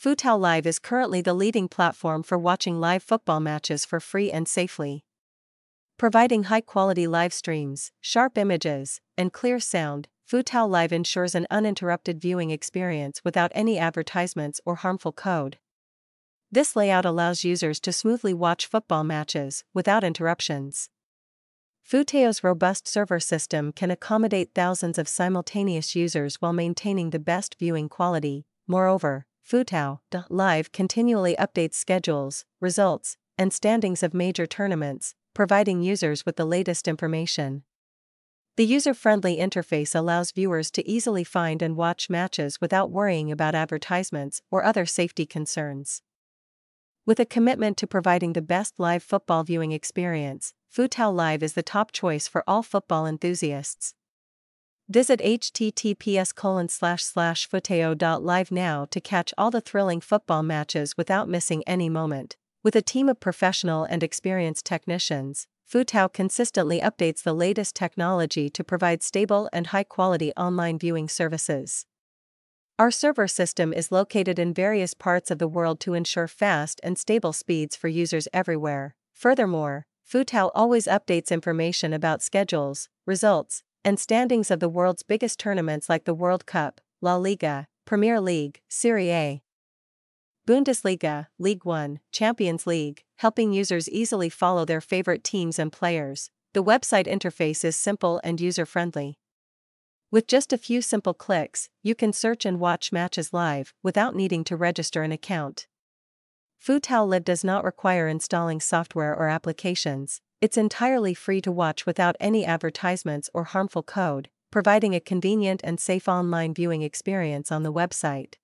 Footao Live is currently the leading platform for watching live football matches for free and safely. Providing high quality live streams, sharp images, and clear sound, Footao Live ensures an uninterrupted viewing experience without any advertisements or harmful code. This layout allows users to smoothly watch football matches without interruptions. Footao's robust server system can accommodate thousands of simultaneous users while maintaining the best viewing quality. Moreover, Footao Live continually updates schedules, results, and standings of major tournaments, providing users with the latest information. The user friendly interface allows viewers to easily find and watch matches without worrying about advertisements or other safety concerns. With a commitment to providing the best live football viewing experience, Footao Live is the top choice for all football enthusiasts. Visit https footao.live now to catch all the thrilling football matches without missing any moment. With a team of professional and experienced technicians, Footao consistently updates the latest technology to provide stable and high quality online viewing services. Our server system is located in various parts of the world to ensure fast and stable speeds for users everywhere. Furthermore, Footao always updates information about schedules, results, and standings of the world's biggest tournaments like the World Cup, La Liga, Premier League, Serie A, Bundesliga, League One, Champions League, helping users easily follow their favorite teams and players. The website interface is simple and user friendly. With just a few simple clicks, you can search and watch matches live without needing to register an account. Footao Live does not require installing software or applications, it's entirely free to watch without any advertisements or harmful code, providing a convenient and safe online viewing experience on the website.